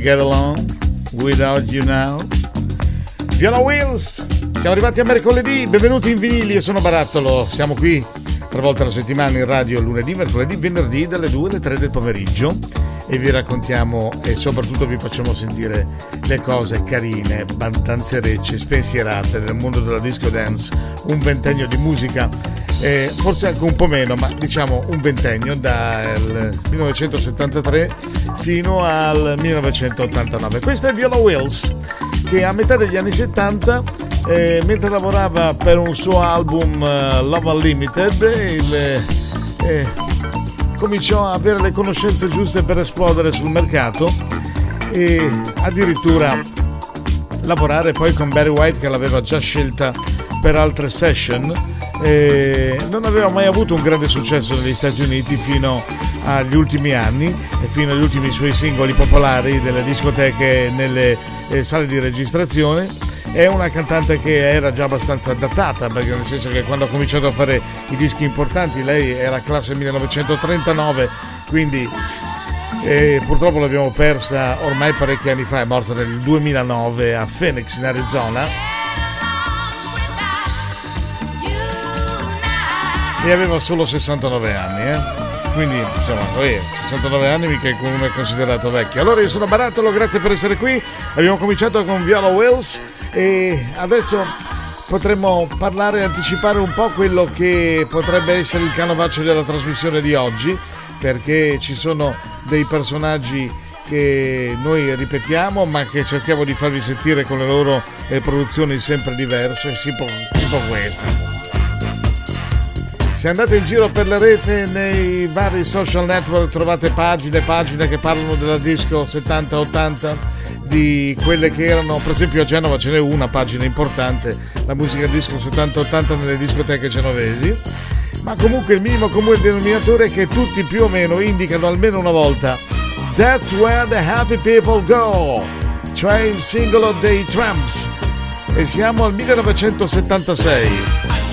Get along without you now. Viola Wheels, siamo arrivati a mercoledì, benvenuti in vinili, io sono Barattolo, siamo qui tre volte alla settimana in radio lunedì, mercoledì, venerdì dalle 2 alle 3 del pomeriggio e vi raccontiamo e soprattutto vi facciamo sentire le cose carine, bandanzerecce, spensierate nel mondo della disco dance, un ventennio di musica eh, forse anche un po' meno, ma diciamo un ventennio dal 1973 fino al 1989. Questa è Viola Wills che a metà degli anni 70 eh, mentre lavorava per un suo album uh, Love Unlimited il, eh, cominciò a avere le conoscenze giuste per esplodere sul mercato e addirittura lavorare poi con Barry White che l'aveva già scelta per altre session eh, non aveva mai avuto un grande successo negli Stati Uniti fino agli ultimi anni e fino agli ultimi suoi singoli popolari delle discoteche nelle eh, sale di registrazione. È una cantante che era già abbastanza datata, perché nel senso che quando ha cominciato a fare i dischi importanti lei era classe 1939, quindi eh, purtroppo l'abbiamo persa ormai parecchi anni fa, è morta nel 2009 a Phoenix in Arizona e aveva solo 69 anni, eh? Quindi, insomma, eh, 69 anni mica uno è considerato vecchio. Allora io sono Barattolo, grazie per essere qui. Abbiamo cominciato con Viola Wells e adesso potremmo parlare e anticipare un po' quello che potrebbe essere il canovaccio della trasmissione di oggi, perché ci sono dei personaggi che noi ripetiamo ma che cerchiamo di farvi sentire con le loro eh, produzioni sempre diverse, tipo, tipo questa. Se andate in giro per la rete nei vari social network trovate pagine e pagine che parlano della disco 70-80 di quelle che erano, per esempio a Genova ce n'è una pagina importante, la musica disco 70-80 nelle discoteche genovesi, ma comunque il minimo comune denominatore è che tutti più o meno indicano almeno una volta That's where the happy people go, cioè il singolo dei Tramps. E siamo al 1976.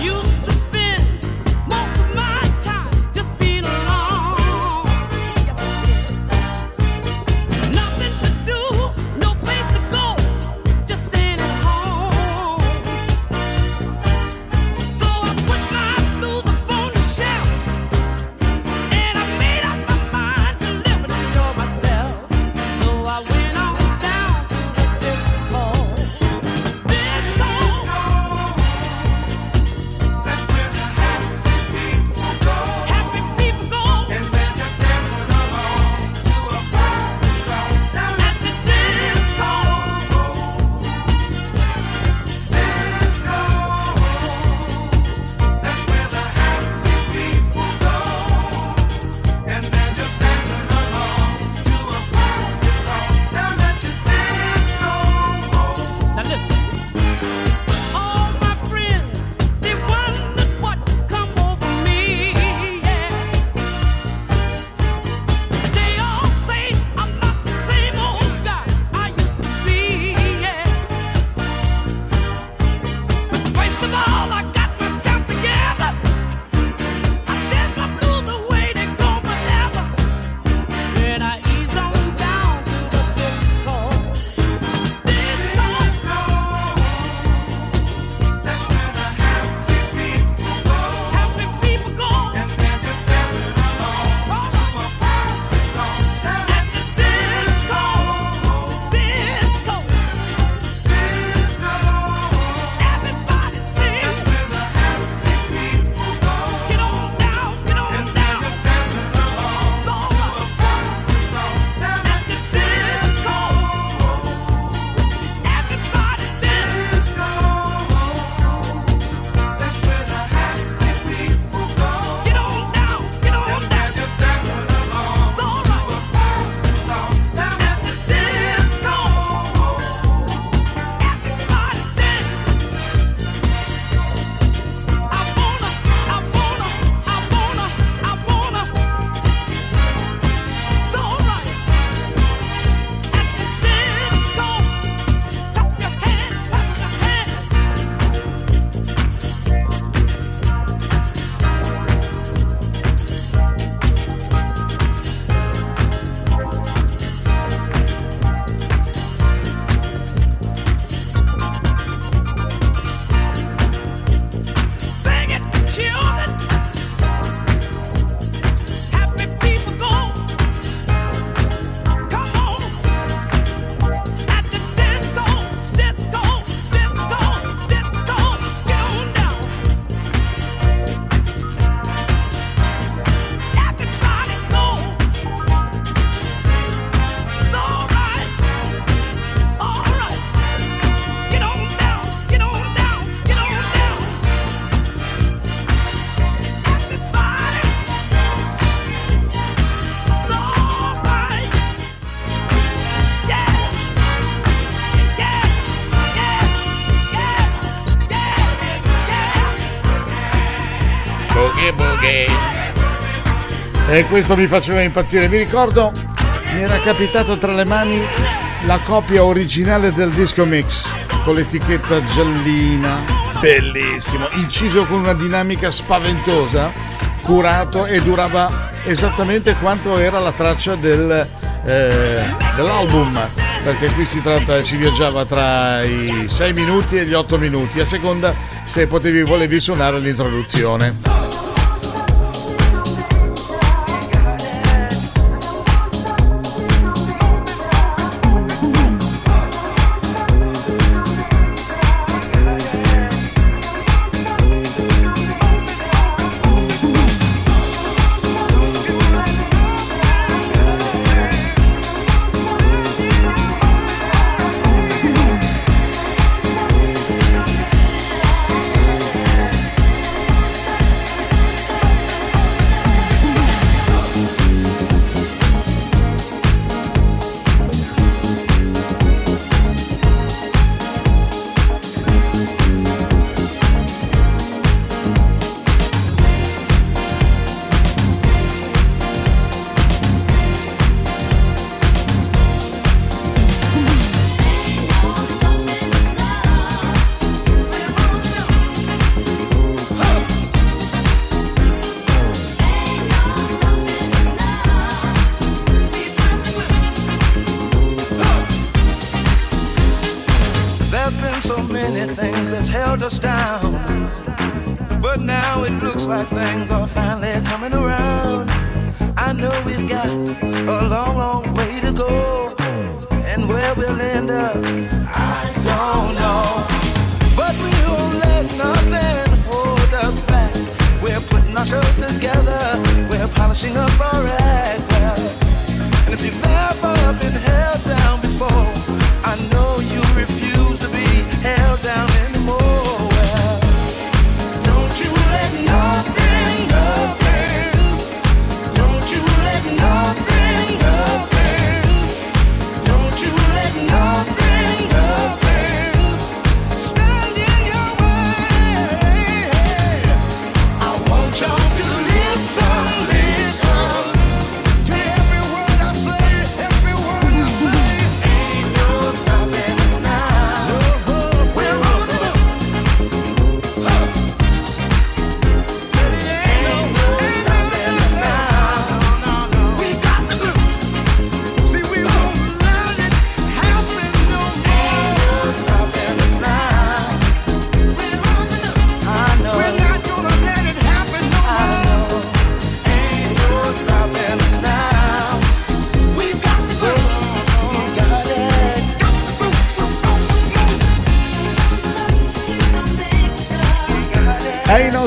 E questo mi faceva impazzire. Mi ricordo, mi era capitato tra le mani la copia originale del disco mix con l'etichetta giallina, bellissimo, inciso con una dinamica spaventosa, curato e durava esattamente quanto era la traccia del, eh, dell'album. Perché qui si tratta, si viaggiava tra i 6 minuti e gli 8 minuti, a seconda se potevi volevi suonare l'introduzione.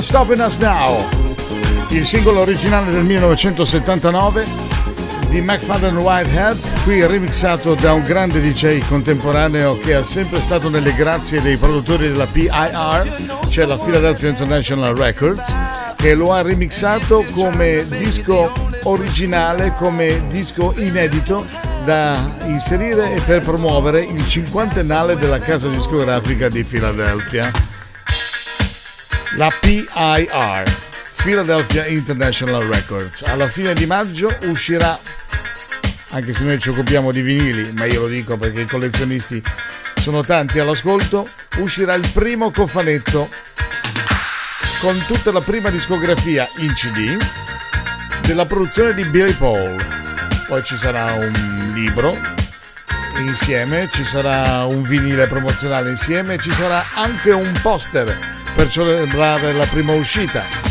No Stopping Us Now, il singolo originale del 1979 di McFadden Whitehead, qui remixato da un grande DJ contemporaneo che è sempre stato nelle grazie dei produttori della PIR, cioè la Philadelphia International Records, che lo ha remixato come disco originale, come disco inedito da inserire e per promuovere il cinquantennale della casa discografica di Philadelphia la PIR, Philadelphia International Records. Alla fine di maggio uscirà, anche se noi ci occupiamo di vinili, ma io lo dico perché i collezionisti sono tanti all'ascolto, uscirà il primo cofanetto con tutta la prima discografia in CD della produzione di Billy Paul. Poi ci sarà un libro insieme, ci sarà un vinile promozionale insieme, ci sarà anche un poster per celebrare la prima uscita.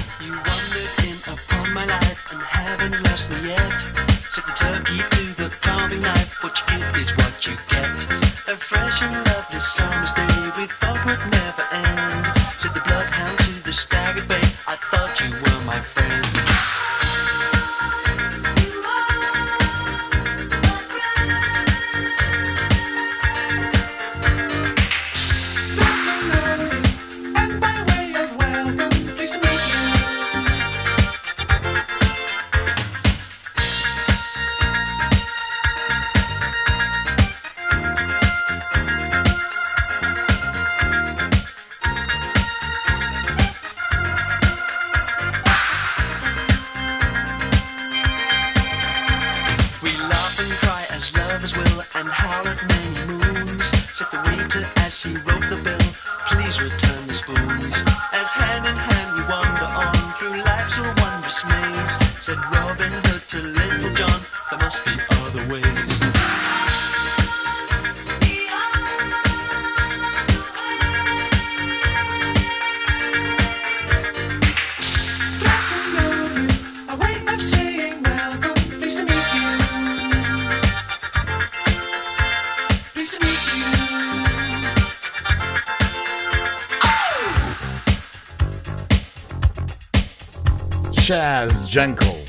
Chaz Janko.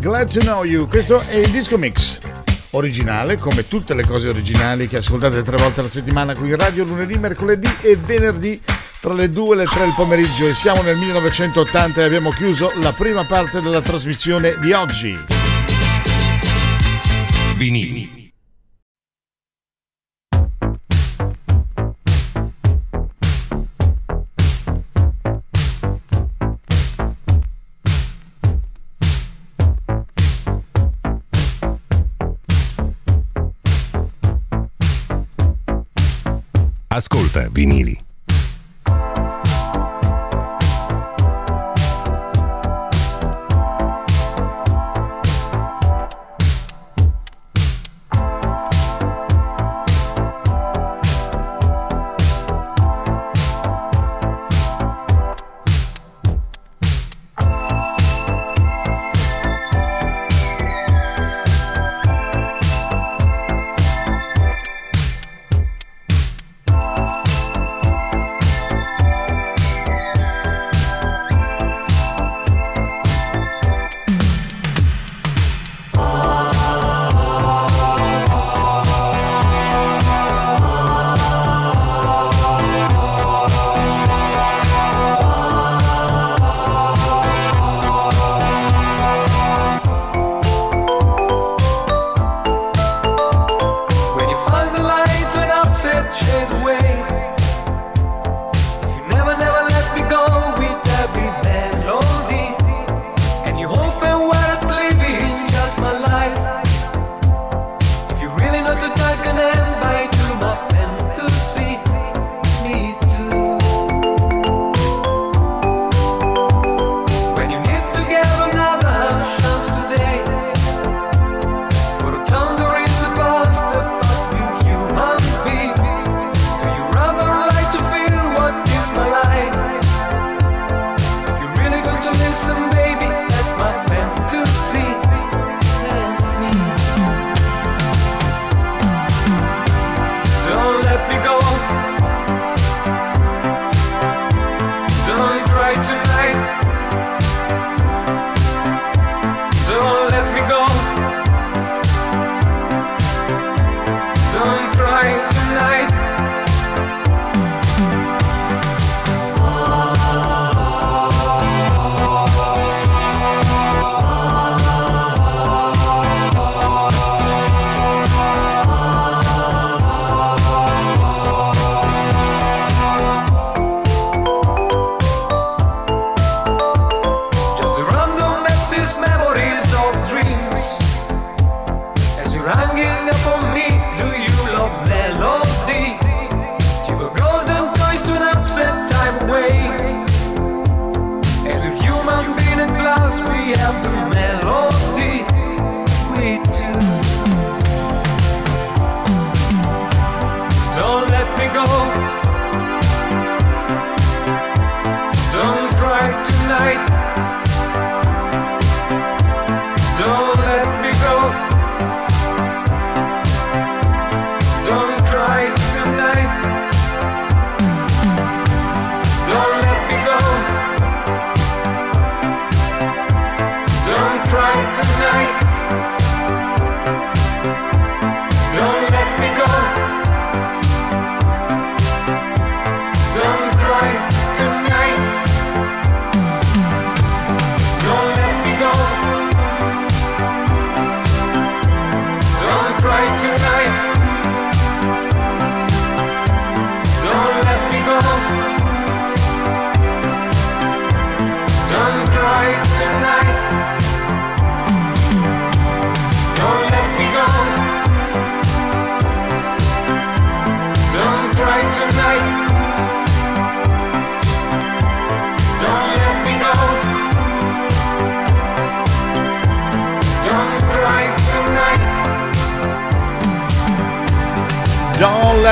Glad to know you, questo è il disco mix originale, come tutte le cose originali che ascoltate tre volte alla settimana qui in radio, lunedì, mercoledì e venerdì tra le 2 e le 3 del pomeriggio e siamo nel 1980 e abbiamo chiuso la prima parte della trasmissione di oggi. Vinili. Ascolta vinili.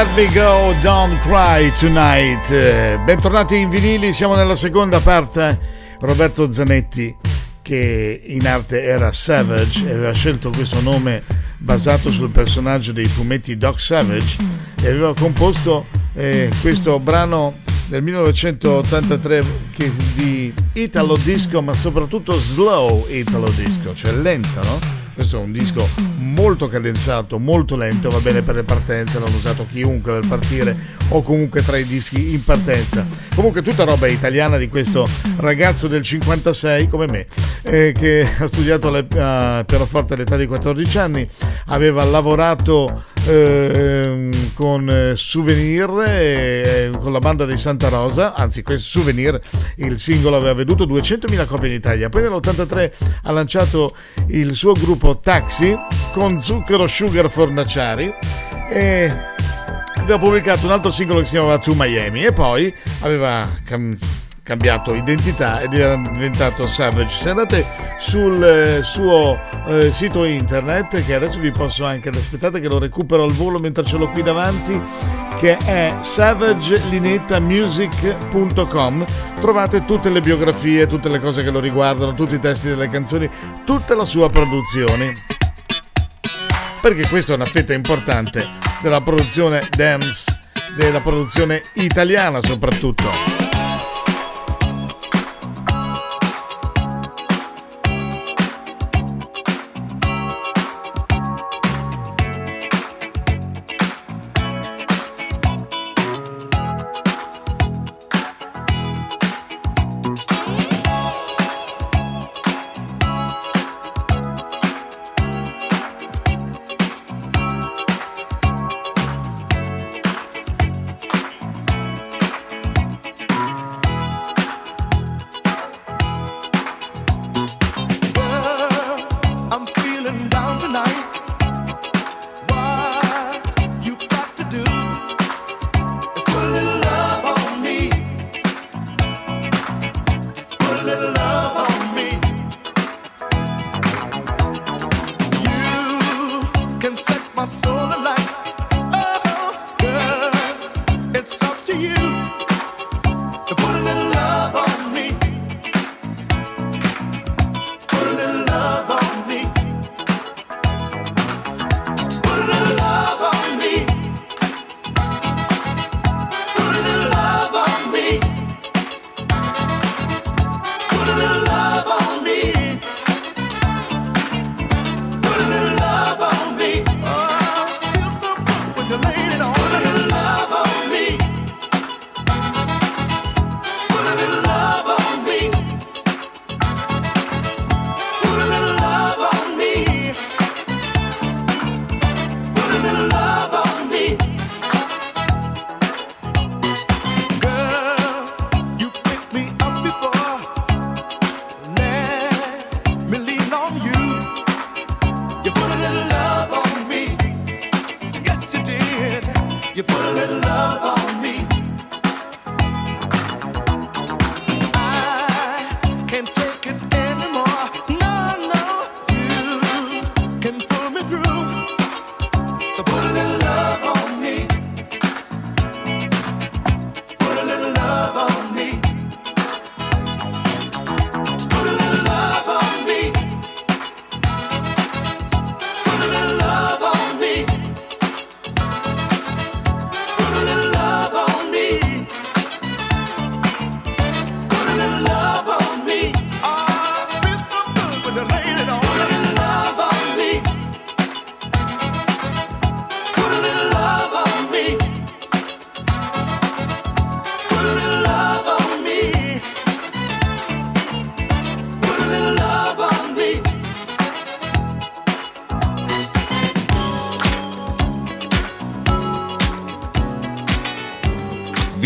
Let me go, don't cry tonight. Eh, Bentornati in vinili, siamo nella seconda parte. Roberto Zanetti, che in arte era Savage, aveva scelto questo nome basato sul personaggio dei fumetti Doc Savage e aveva composto eh, questo brano del 1983 che di Italo Disco, ma soprattutto slow Italo Disco, cioè lento, no? Questo è un disco molto cadenzato, molto lento, va bene per le partenze, l'hanno usato chiunque per partire o comunque tra i dischi in partenza. Comunque tutta roba italiana di questo ragazzo del 56 come me, eh, che ha studiato le, uh, pianoforte all'età di 14 anni, aveva lavorato eh, con eh, Souvenir, eh, con la banda dei Santa Rosa, anzi questo Souvenir, il singolo aveva venduto 200.000 copie in Italia, poi nell'83 ha lanciato il suo gruppo Taxi con Zucchero Sugar Fornaciari e aveva pubblicato un altro singolo che si chiamava To Miami e poi aveva cambiato identità ed era diventato Savage. Se andate sul eh, suo eh, sito internet, che adesso vi posso anche aspettate che lo recupero al volo mentre ce l'ho qui davanti, che è savagelinetamusic.com, trovate tutte le biografie, tutte le cose che lo riguardano, tutti i testi delle canzoni, tutta la sua produzione. Perché questa è una fetta importante della produzione dance, della produzione italiana soprattutto.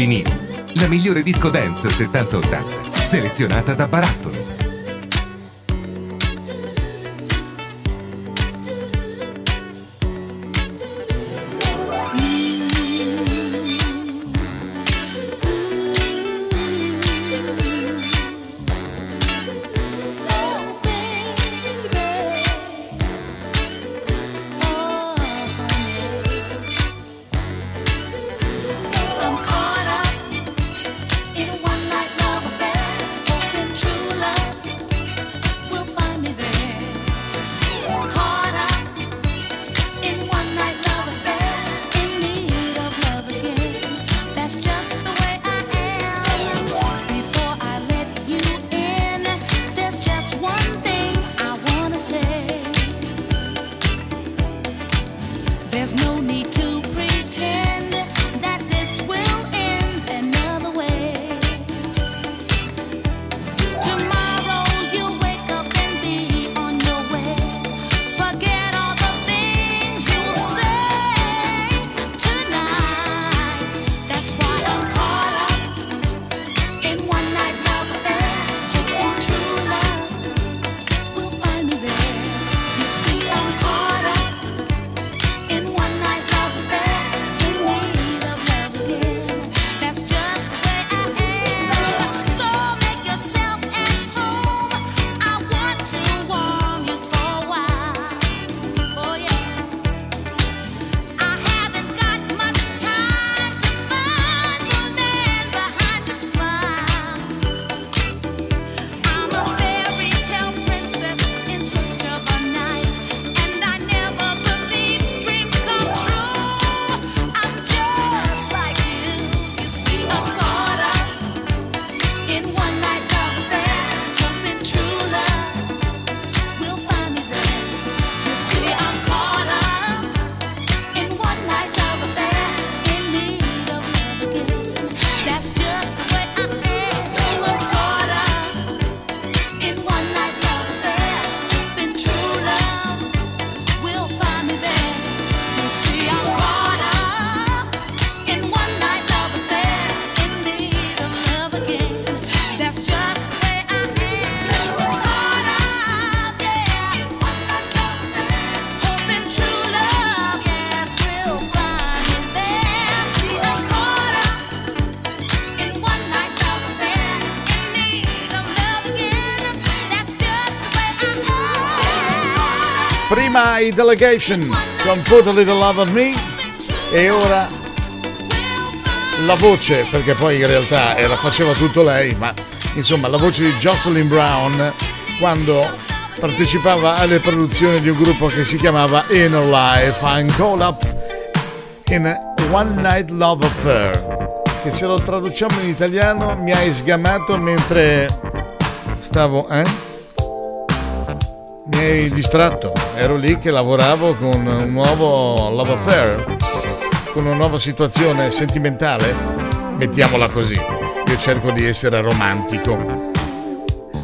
vinile, la migliore disco dance 70-80, selezionata da Barattoli. Shanghai Delegation con Put a Little Love on Me e ora la voce, perché poi in realtà era, faceva tutto lei, ma insomma la voce di Jocelyn Brown quando partecipava alle produzioni di un gruppo che si chiamava Inner Life, I'm Call Up in a One Night Love Affair, che se lo traduciamo in italiano mi hai sgamato mentre stavo... eh? Mi hai distratto ero lì che lavoravo con un nuovo love affair, con una nuova situazione sentimentale, mettiamola così. Io cerco di essere romantico,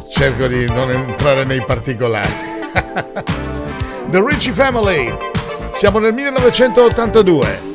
cerco di non entrare nei particolari. The Ricci Family, siamo nel 1982.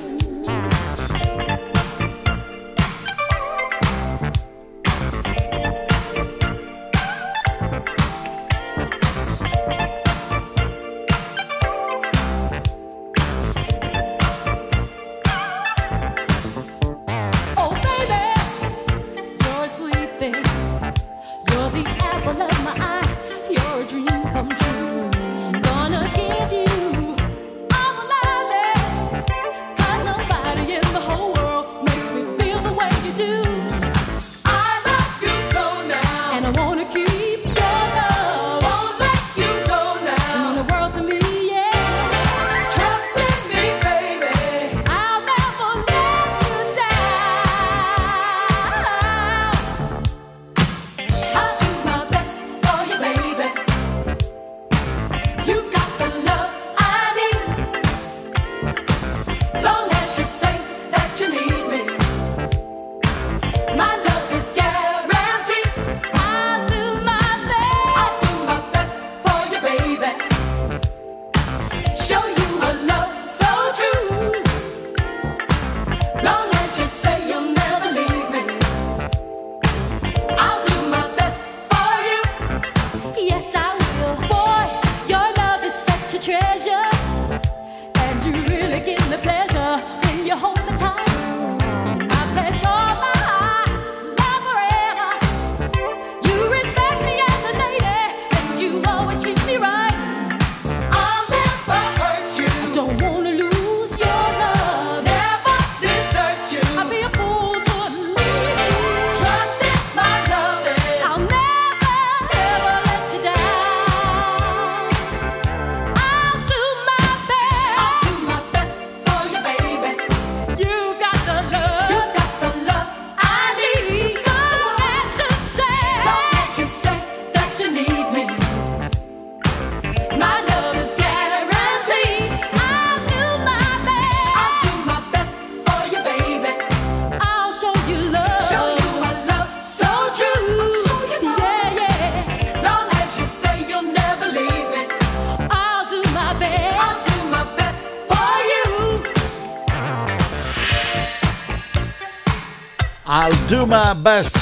Best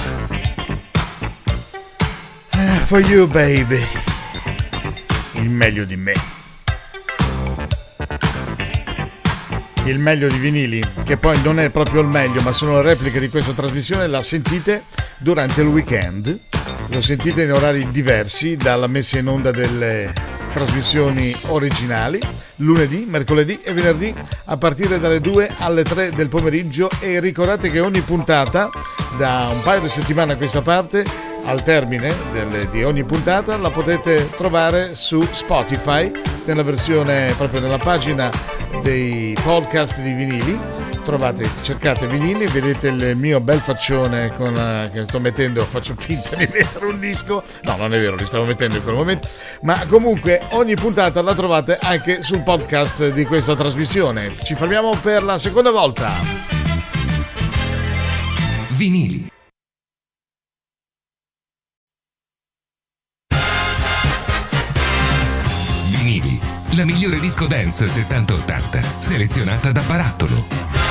Eh, for you baby. Il meglio di me. Il meglio di vinili, che poi non è proprio il meglio, ma sono le repliche di questa trasmissione, la sentite durante il weekend. Lo sentite in orari diversi dalla messa in onda delle trasmissioni originali, lunedì, mercoledì e venerdì a partire dalle 2 alle 3 del pomeriggio e ricordate che ogni puntata da un paio di settimane a questa parte al termine delle- di ogni puntata la potete trovare su Spotify nella versione proprio nella pagina dei podcast di vinili. Trovate cercate vinili vedete il mio bel faccione con, eh, che sto mettendo faccio finta di mettere un disco. No non è vero li stavo mettendo in quel momento. Ma comunque ogni puntata la trovate anche sul podcast di questa trasmissione. Ci fermiamo per la seconda volta Vinili. Vinili. La migliore disco dance 70-80, selezionata da Barattolo.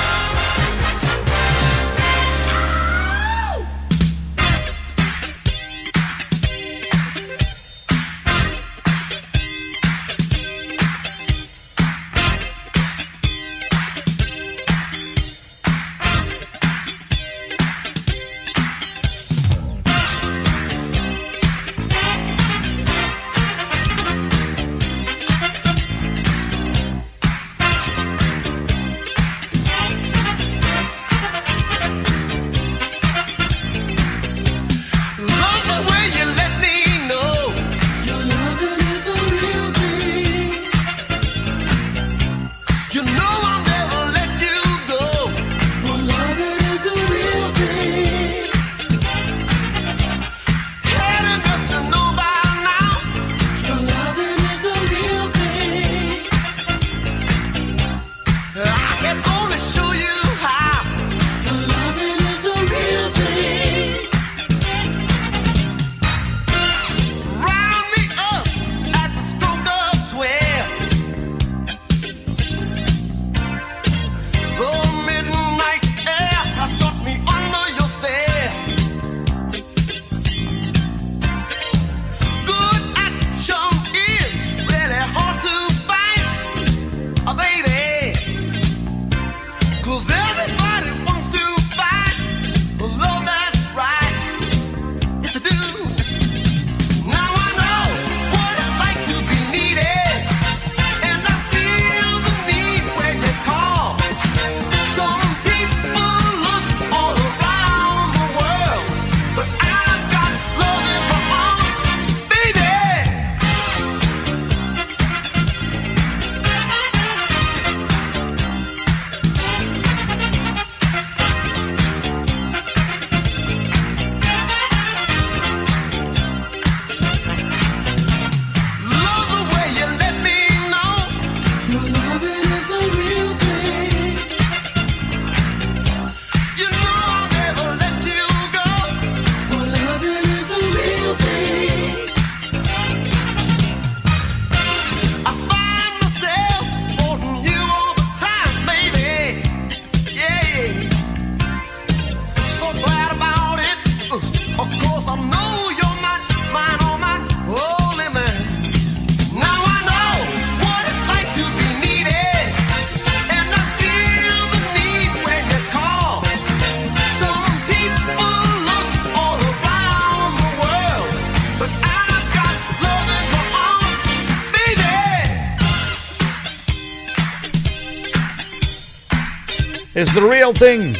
The real thing.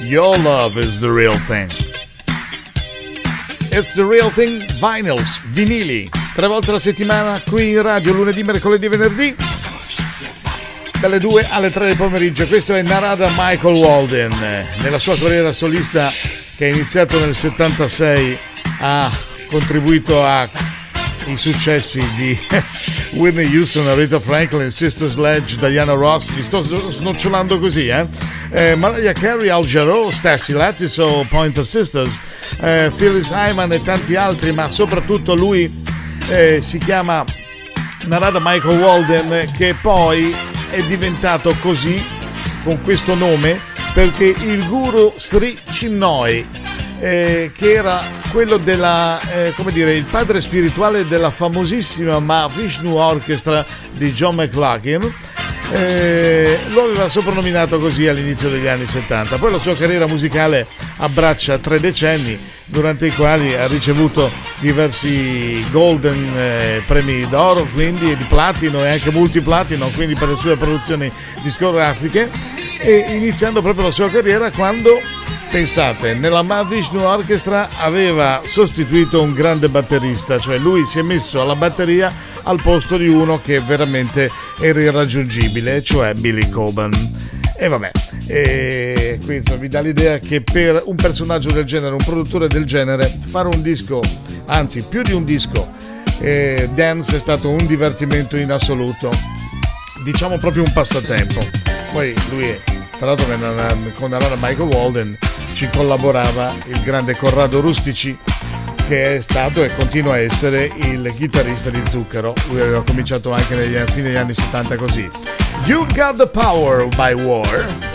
Your love is the real thing. It's the real thing. Vinyls, vinili. Tre volte alla settimana qui in radio, lunedì, mercoledì e venerdì. Dalle 2 alle 3 del pomeriggio. Questo è Narada Michael Walden. Nella sua carriera solista che è iniziato nel 76 ha contribuito a i successi di Whitney Houston, Aretha Franklin, Sister Sledge, Diana Ross, vi sto snocciolando così, eh? Eh Mariah Carey, Al Jarreau, Stacy Lattiso, Pointer Sisters, eh, Phyllis Hyman e tanti altri, ma soprattutto lui eh, si chiama Narada Michael Walden che poi è diventato così con questo nome perché il guru Sri Chinnoy, eh, che era quello della, eh, come dire, il padre spirituale della famosissima Mahavishnu Orchestra di John McLaughlin, eh, lo aveva soprannominato così all'inizio degli anni 70. Poi la sua carriera musicale abbraccia tre decenni, durante i quali ha ricevuto diversi golden eh, premi d'oro, quindi di platino e anche multiplatino, quindi per le sue produzioni discografiche, e iniziando proprio la sua carriera quando, pensate, nella Mahavishnu Orchestra aveva sostituito un grande batterista, cioè lui si è messo alla batteria al posto di uno che veramente era irraggiungibile, cioè Billy Coban. E vabbè, e insomma, vi dà l'idea che per un personaggio del genere, un produttore del genere, fare un disco, anzi più di un disco, eh, dance è stato un divertimento in assoluto, diciamo proprio un passatempo. Poi lui è, tra l'altro con la Michael Walden ci collaborava il grande Corrado Rustici che è stato e continua a essere il chitarrista di Zucchero. Lui aveva cominciato anche negli fine degli anni 70 così. You Got the Power by War.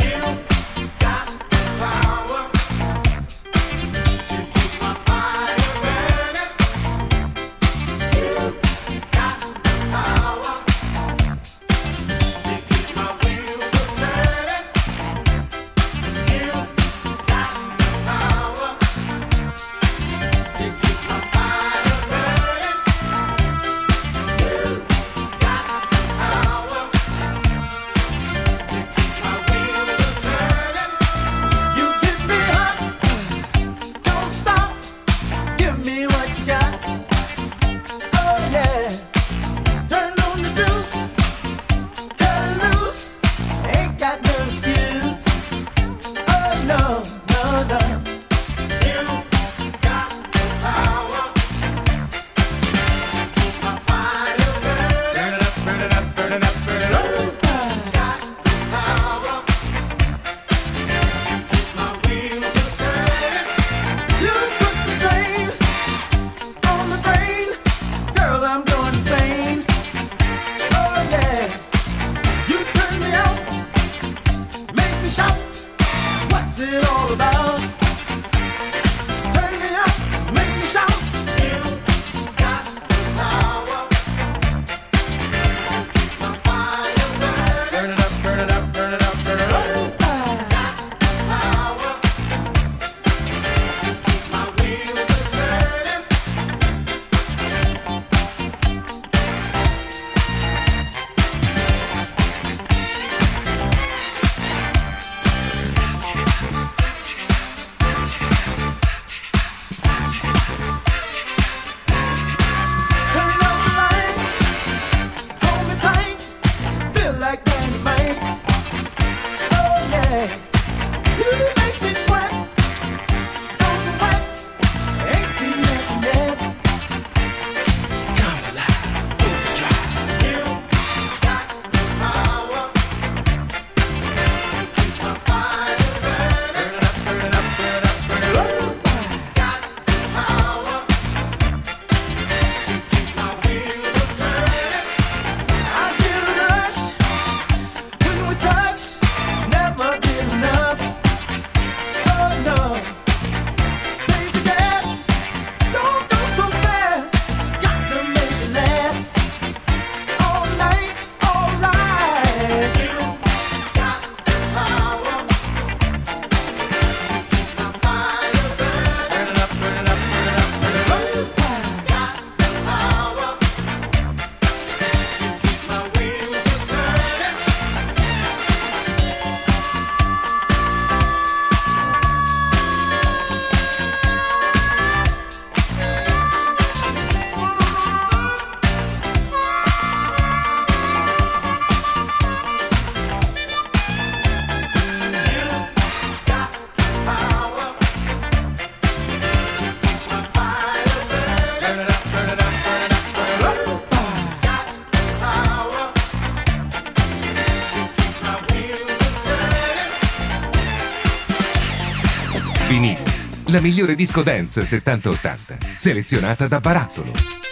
Migliore disco dance 70-80, selezionata da Barattolo.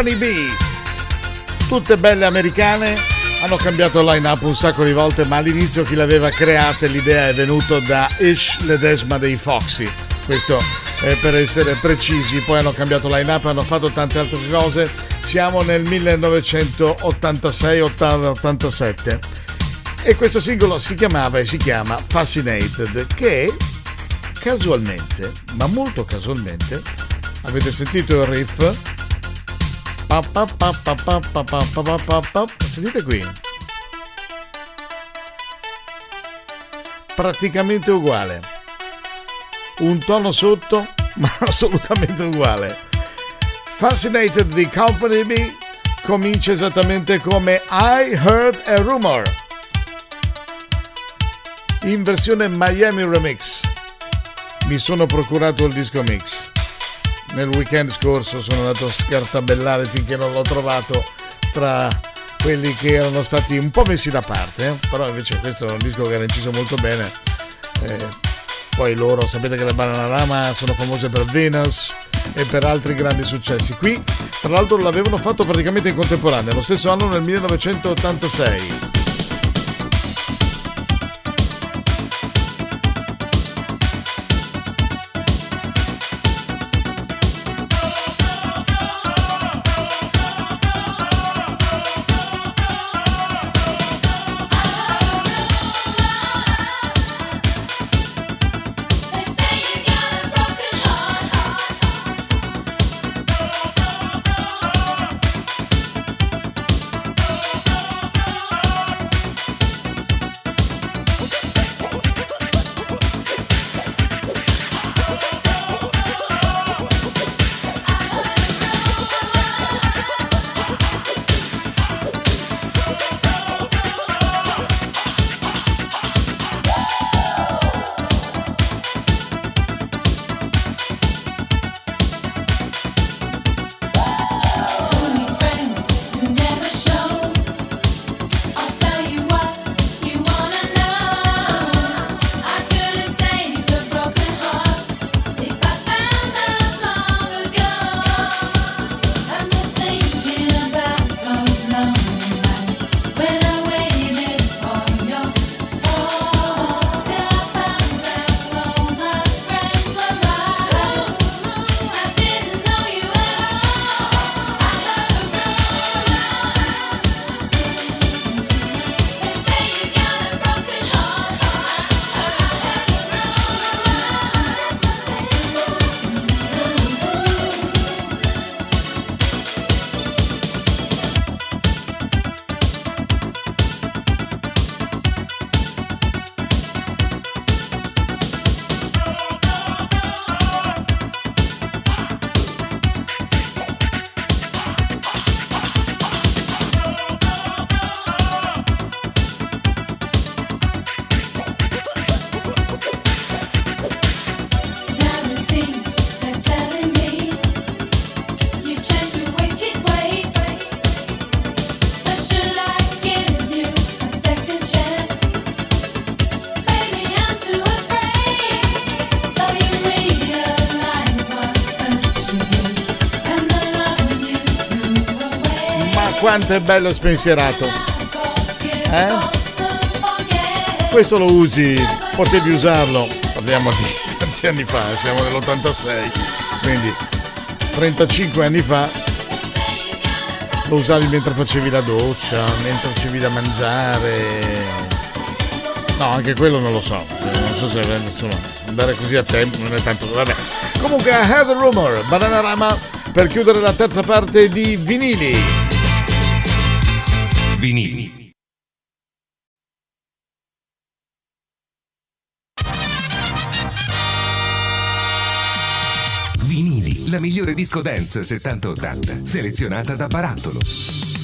Company B. Tutte belle americane, hanno cambiato line-up un sacco di volte, ma all'inizio chi l'aveva creata l'idea è venuto da Ish Ledesma dei Foxy. Questo è per essere precisi, poi hanno cambiato line-up, hanno fatto tante altre cose. Siamo nel 1986-87 e questo singolo si chiamava e si chiama Fascinated, che casualmente, ma molto casualmente, avete sentito il riff? Sentite qui. Praticamente uguale. Un tono sotto, ma assolutamente uguale. Fascinated di Company B comincia esattamente come I Heard a Rumor in versione Miami Remix. Mi sono procurato il disco mix. Nel weekend scorso sono andato a scartabellare finché non l'ho trovato tra quelli che erano stati un po' messi da parte, eh. però invece questo è un disco che era inciso molto bene. Eh, poi loro, sapete che le Bananarama sono famose per Venus e per altri grandi successi. Qui, tra l'altro, l'avevano fatto praticamente in contemporanea, lo stesso anno nel 1986. Quanto è bello spensierato! Eh? Questo lo usi, potevi usarlo, parliamo di tanti anni fa, siamo nell'86, quindi 35 anni fa lo usavi mentre facevi la doccia, mentre facevi da mangiare. No, anche quello non lo so, non so se insomma, andare così a tempo non è tanto... Vabbè. Comunque, a Rumor, Bananarama, per chiudere la terza parte di vinili. Vinili. Vinili, la migliore disco dance 70-80, selezionata da Barattolo.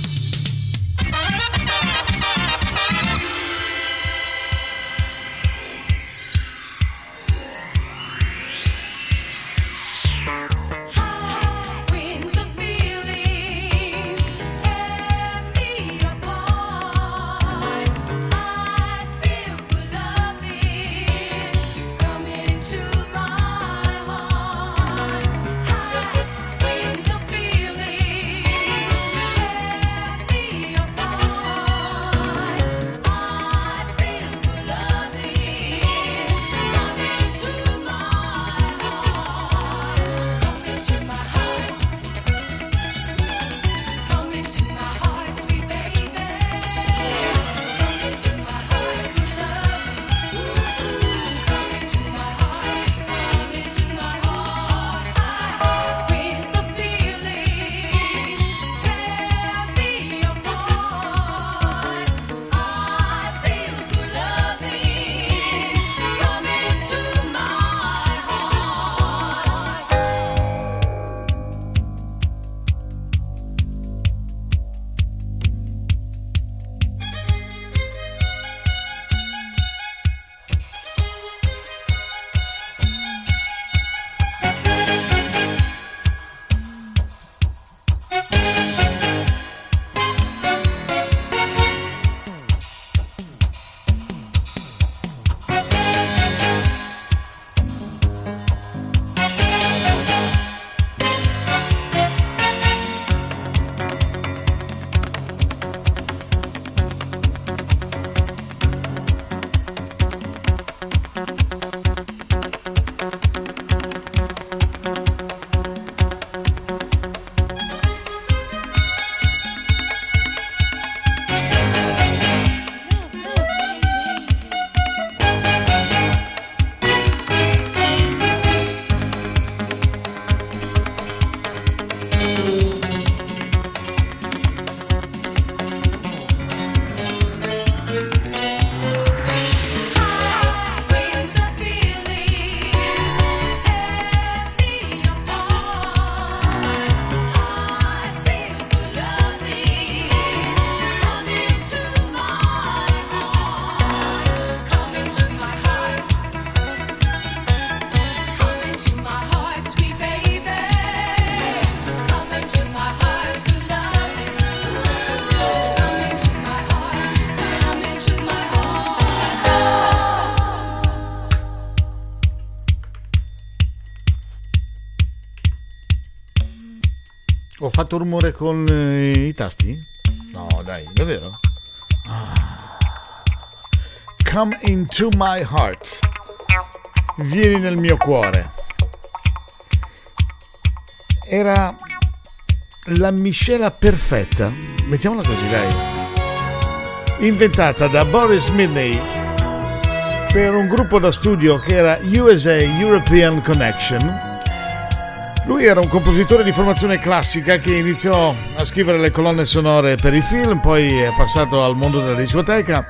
Fatto rumore con eh, i tasti? No, dai, davvero? Ah. Come into my heart. Vieni nel mio cuore. Era la miscela perfetta, mettiamola così, dai. Inventata da Boris Midney per un gruppo da studio che era USA European Connection. Lui era un compositore di formazione classica che iniziò a scrivere le colonne sonore per i film, poi è passato al mondo della discoteca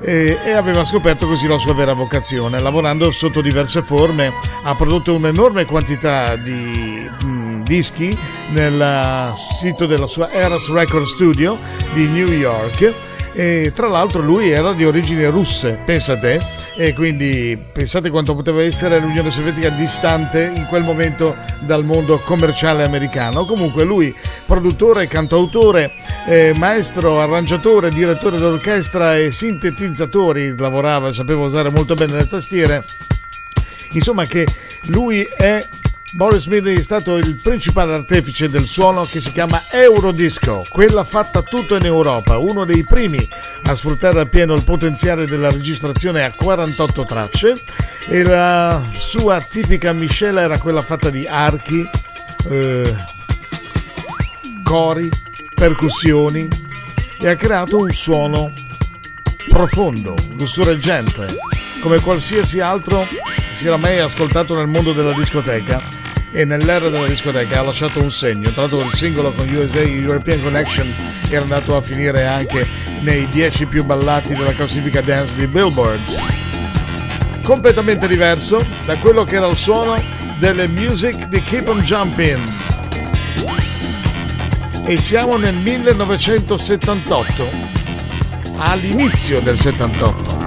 e, e aveva scoperto così la sua vera vocazione. Lavorando sotto diverse forme ha prodotto un'enorme quantità di mm, dischi nel eh, sito della sua Eras Record Studio di New York e tra l'altro lui era di origini russe, pensa te, e quindi pensate quanto poteva essere l'Unione Sovietica distante in quel momento dal mondo commerciale americano. Comunque lui, produttore, cantautore, eh, maestro, arrangiatore, direttore d'orchestra e sintetizzatori, lavorava, sapeva usare molto bene le tastiere. Insomma che lui è Boris Midney è stato il principale artefice del suono che si chiama Eurodisco, quella fatta tutto in Europa, uno dei primi a sfruttare appieno il potenziale della registrazione a 48 tracce. E la sua tipica miscela era quella fatta di archi, eh, cori, percussioni e ha creato un suono profondo, lussureggiante, come qualsiasi altro si era mai ascoltato nel mondo della discoteca e nell'era della discoteca ha lasciato un segno. Tra l'altro il singolo con USA European Connection era andato a finire anche nei 10 più ballati della classifica dance di Billboard. Completamente diverso da quello che era il suono delle music di Keep on Jumping. E siamo nel 1978, all'inizio del 78.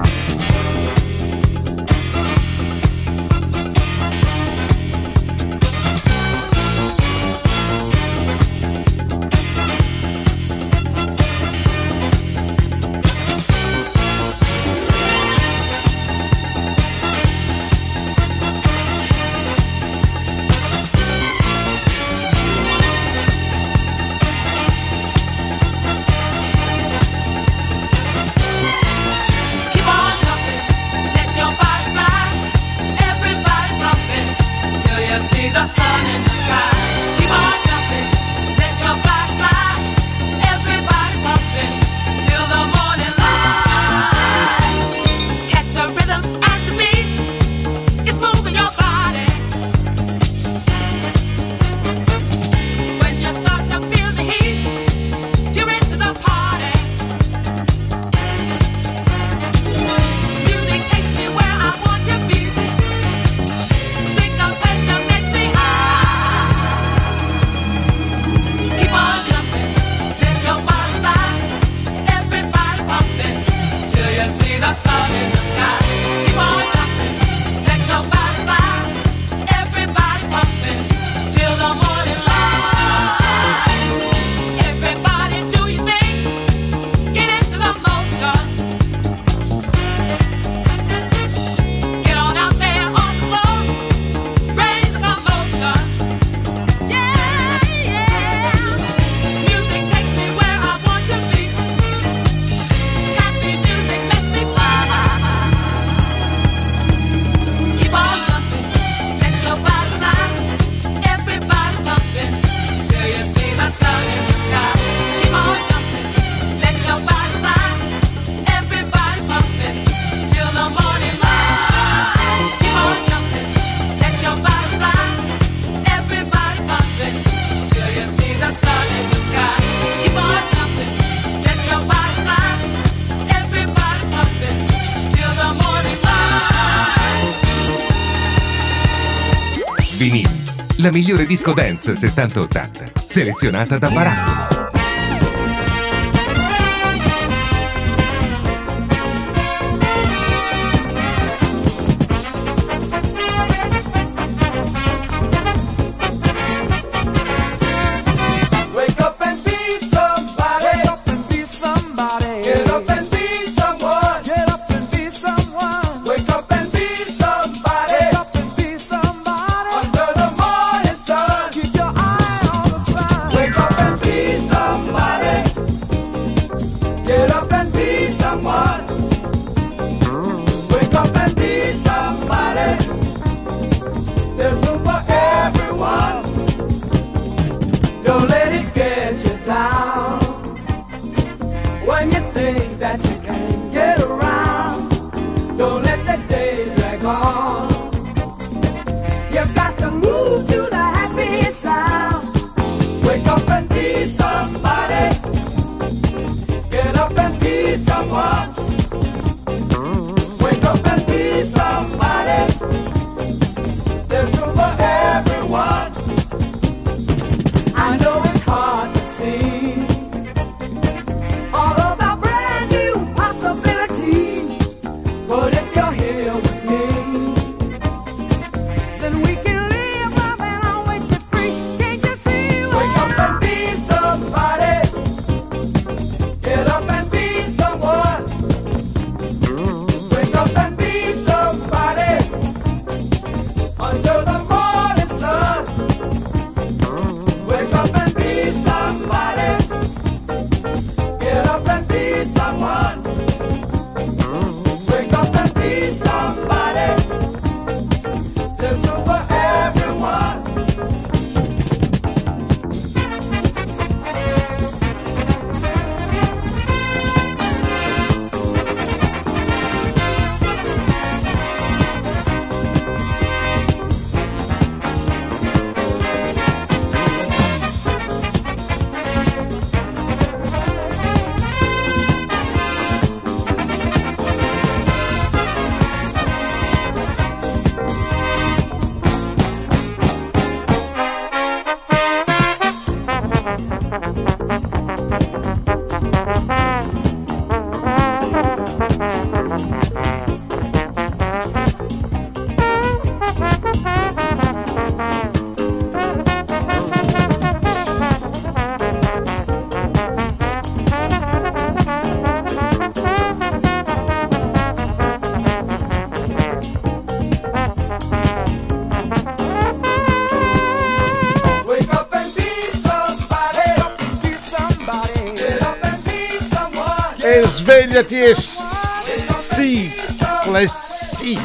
You migliore disco dance 70-80, selezionata da Barattolo. Svegliati e sì, sì.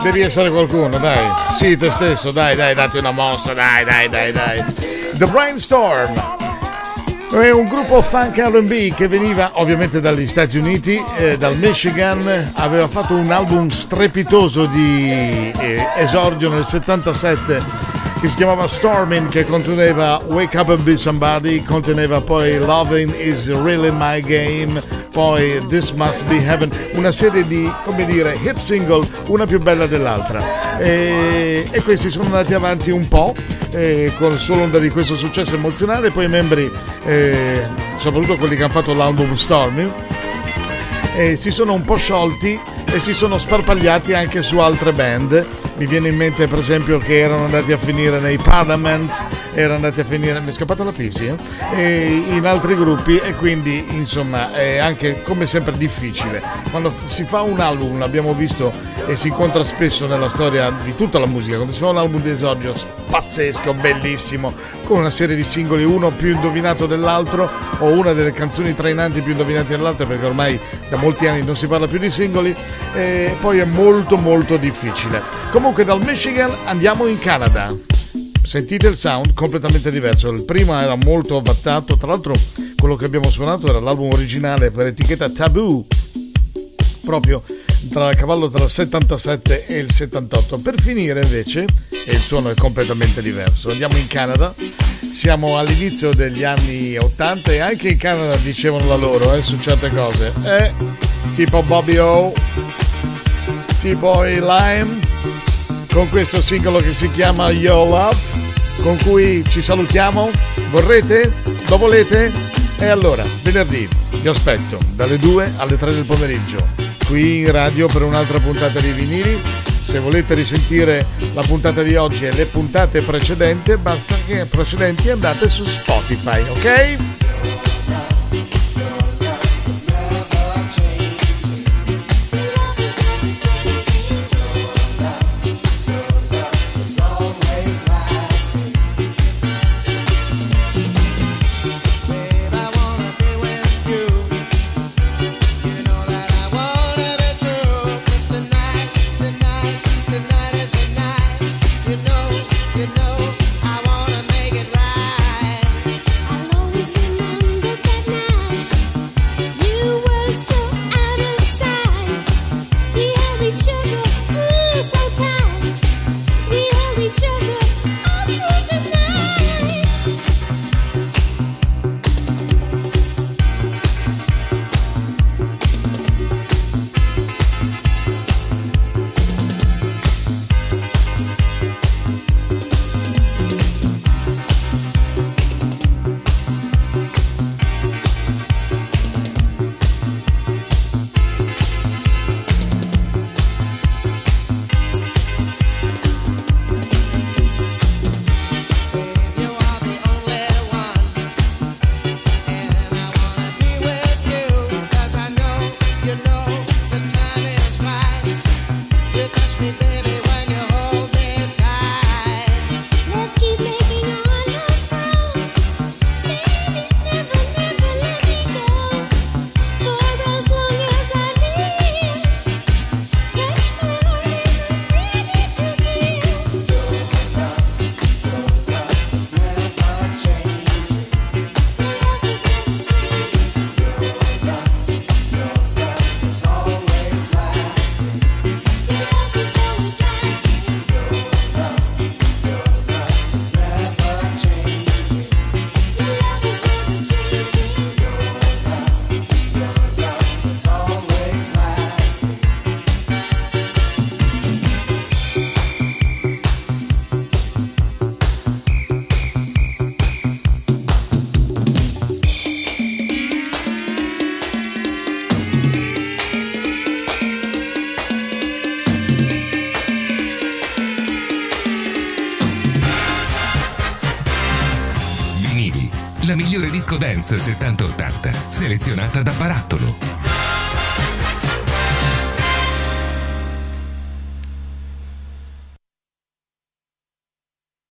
Devi essere qualcuno, dai. Sì, te stesso, dai, dai, dati una mossa, dai, dai, dai, dai. The Brainstorm. È un gruppo funk RB che veniva ovviamente dagli Stati Uniti, eh, dal Michigan, aveva fatto un album strepitoso di eh, esordio nel 77 che si chiamava Storming che conteneva Wake Up and Be Somebody, conteneva poi Loving is Really My Game, poi This Must Be Heaven, una serie di, come dire, hit single, una più bella dell'altra. E, e questi sono andati avanti un po' eh, con sull'onda di questo successo emozionale, poi i membri, eh, soprattutto quelli che hanno fatto l'album Storming, eh, si sono un po' sciolti e si sono sparpagliati anche su altre band. Mi viene in mente per esempio che erano andati a finire nei Parliament, erano andati a finire, mi è scappata la Pisi, eh? E in altri gruppi e quindi insomma è anche come sempre difficile. Quando si fa un album, l'abbiamo visto e si incontra spesso nella storia di tutta la musica, quando si fa un album di esordio pazzesco, bellissimo, con una serie di singoli, uno più indovinato dell'altro o una delle canzoni trainanti più indovinate dell'altra perché ormai da molti anni non si parla più di singoli e poi è molto molto difficile. Comunque dal Michigan andiamo in Canada. Sentite il sound completamente diverso. Il primo era molto avvattato, tra l'altro quello che abbiamo suonato era l'album originale per etichetta Taboo, proprio tra cavallo tra il 77 e il 78. Per finire invece, e il suono è completamente diverso, andiamo in Canada, siamo all'inizio degli anni 80 e anche in Canada dicevano la loro eh, su certe cose. Eh, tipo Bobby O, tipo Lime, con questo singolo che si chiama Yo Love, con cui ci salutiamo. Vorrete? Lo volete? E allora, venerdì vi aspetto dalle 2 alle 3 del pomeriggio qui in radio per un'altra puntata di vinili. Se volete risentire la puntata di oggi e le puntate precedenti, basta che precedenti andate su Spotify, ok? Dance 70-80, selezionata da Barattolo.